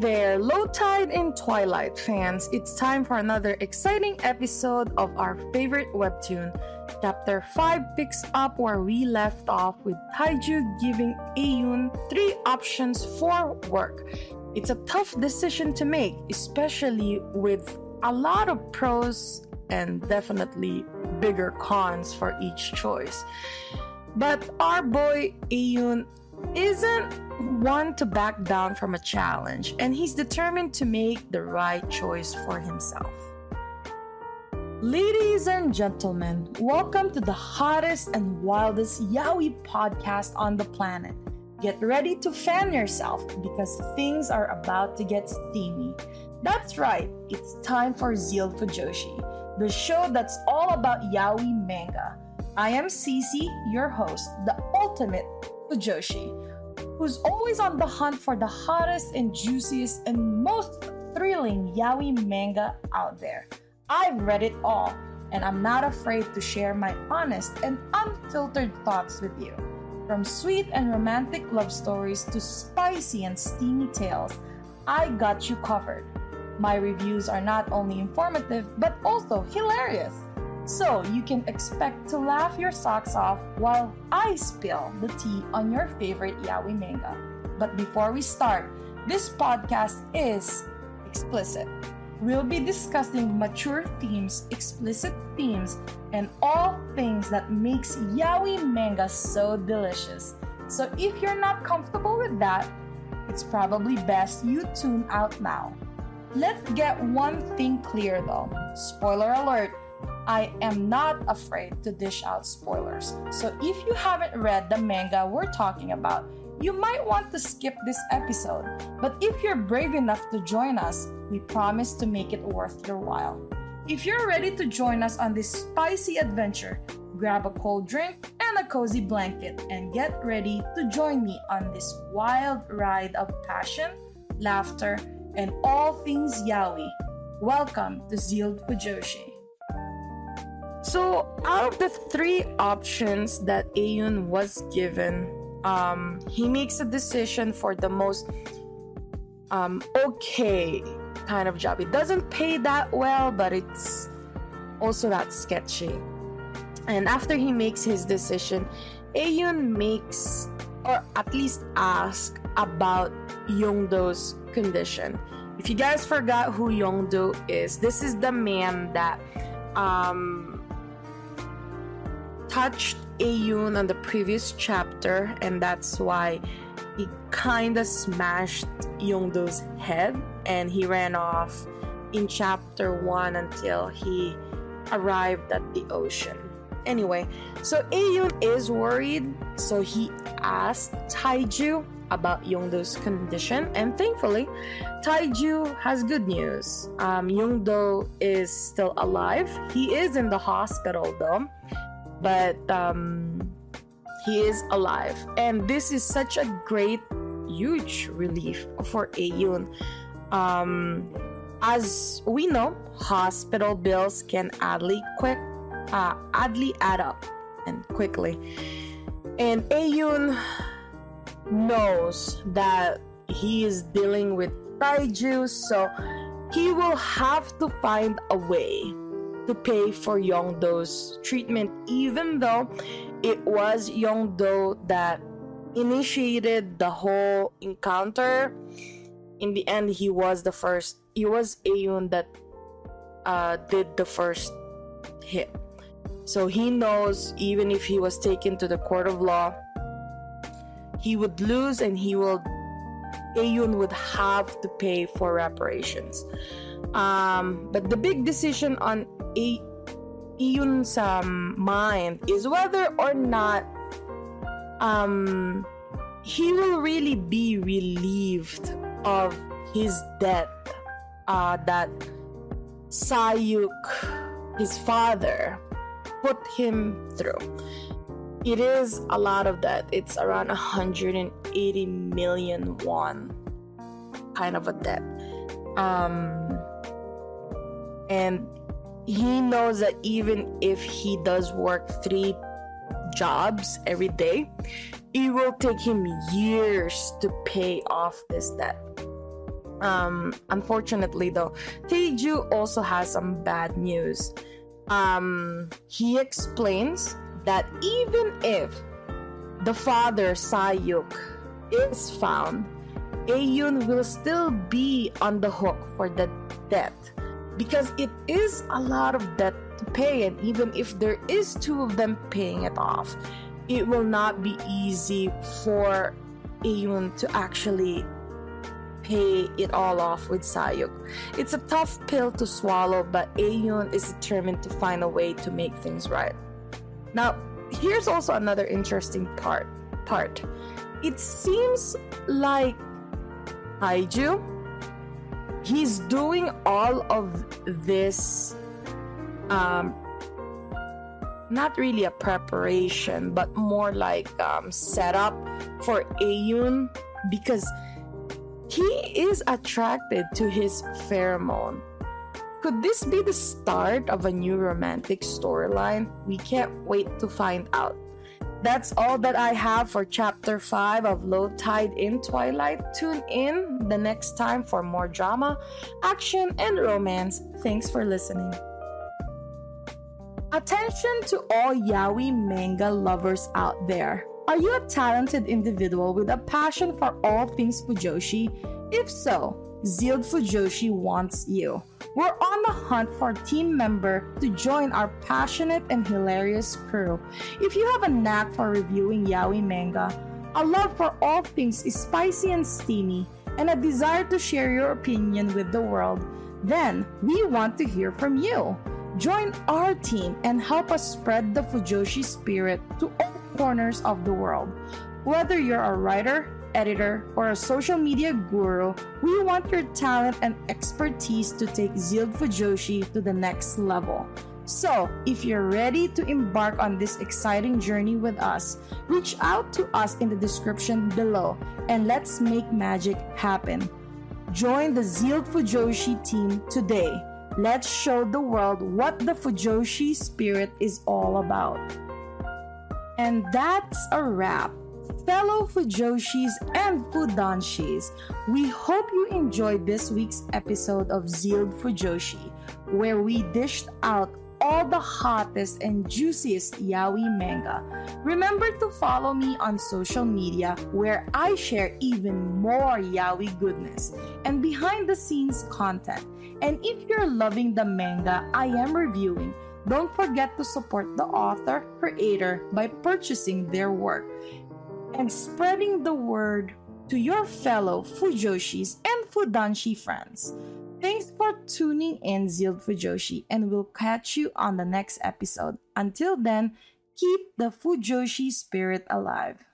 there, low tide and twilight fans. It's time for another exciting episode of our favorite webtoon. Chapter 5 picks up where we left off with Taeju giving Ayun three options for work. It's a tough decision to make, especially with a lot of pros and definitely bigger cons for each choice. But our boy Ayun isn't one to back down from a challenge, and he's determined to make the right choice for himself. Ladies and gentlemen, welcome to the hottest and wildest yaoi podcast on the planet. Get ready to fan yourself because things are about to get steamy. That's right, it's time for Zeal Fujoshi, the show that's all about yaoi manga. I am CeeCee, your host, the ultimate Fujoshi, who's always on the hunt for the hottest and juiciest and most thrilling yaoi manga out there. I've read it all, and I'm not afraid to share my honest and unfiltered thoughts with you. From sweet and romantic love stories to spicy and steamy tales, I got you covered. My reviews are not only informative but also hilarious. So you can expect to laugh your socks off while I spill the tea on your favorite yaoi manga. But before we start, this podcast is explicit. We'll be discussing mature themes, explicit themes, and all things that makes yaoi manga so delicious. So if you're not comfortable with that, it's probably best you tune out now. Let's get one thing clear though. Spoiler alert, I am not afraid to dish out spoilers. So if you haven't read the manga we're talking about, you might want to skip this episode. But if you're brave enough to join us, we promise to make it worth your while. If you're ready to join us on this spicy adventure, grab a cold drink and a cozy blanket and get ready to join me on this wild ride of passion, laughter, and all things yaoi. Welcome to Zeal Fujoshi. So, out of the three options that Ayun was given, um, he makes a decision for the most um, okay kind of job. It doesn't pay that well, but it's also that sketchy. And after he makes his decision, Ayun makes or at least ask about Yongdo's condition. If you guys forgot who Yongdo is, this is the man that um, touched Ayun on the previous chapter, and that's why he kinda smashed Yongdo's head and he ran off in chapter 1 until he arrived at the ocean. Anyway, so Ayun is worried, so he asked Taeju about Yongdo's condition, and thankfully, Taeju has good news. Um, Yongdo is still alive. He is in the hospital though, but um, he is alive. And this is such a great, huge relief for Ayun. Um, as we know, hospital bills can oddly quick, uh, oddly add up and quickly. And Ayun knows that he is dealing with Taeju, so he will have to find a way to pay for Yongdo's treatment, even though it was Yongdo that initiated the whole encounter. In the end, he was the first. It was Ayun that uh, did the first hit. So he knows even if he was taken to the court of law, he would lose and he will Ayun would have to pay for reparations. Um, but the big decision on A- Ayun's um, mind is whether or not um, he will really be relieved of his debt uh, that Sayuk, his father, put him through. It is a lot of that. It's around 180 million won kind of a debt. Um, and he knows that even if he does work three jobs every day, it will take him years to pay off this debt. Um, unfortunately, though, Taeju also has some bad news. Um, he explains that even if the father Sayuk is found, Ayun will still be on the hook for the debt because it is a lot of debt to pay, and even if there is two of them paying it off, it will not be easy for Ayun to actually pay it all off with Sayuk. It's a tough pill to swallow, but Ayun is determined to find a way to make things right. Now, here's also another interesting part. Part. It seems like Haiju, he's doing all of this um not really a preparation, but more like um, setup for Ayun because he is attracted to his pheromone. Could this be the start of a new romantic storyline? We can't wait to find out. That's all that I have for chapter 5 of Low Tide in Twilight. Tune in the next time for more drama, action, and romance. Thanks for listening. Attention to all yaoi manga lovers out there. Are you a talented individual with a passion for all things Fujoshi? If so, Zealed Fujoshi wants you. We're on the hunt for a team member to join our passionate and hilarious crew. If you have a knack for reviewing yaoi manga, a love for all things spicy and steamy, and a desire to share your opinion with the world, then we want to hear from you. Join our team and help us spread the Fujoshi spirit to all corners of the world. Whether you're a writer, editor, or a social media guru, we want your talent and expertise to take Zealed Fujoshi to the next level. So, if you're ready to embark on this exciting journey with us, reach out to us in the description below and let's make magic happen. Join the Zealed Fujoshi team today. Let's show the world what the Fujoshi spirit is all about. And that's a wrap. Fellow Fujoshis and Fudanshis, we hope you enjoyed this week's episode of Zealed Fujoshi, where we dished out all the hottest and juiciest yaoi manga. Remember to follow me on social media where I share even more yaoi goodness and behind the scenes content. And if you're loving the manga I am reviewing, don't forget to support the author creator by purchasing their work and spreading the word to your fellow Fujoshis and Fudanshi friends. Thanks for tuning in, Zealed Fujoshi, and we'll catch you on the next episode. Until then, keep the Fujoshi spirit alive.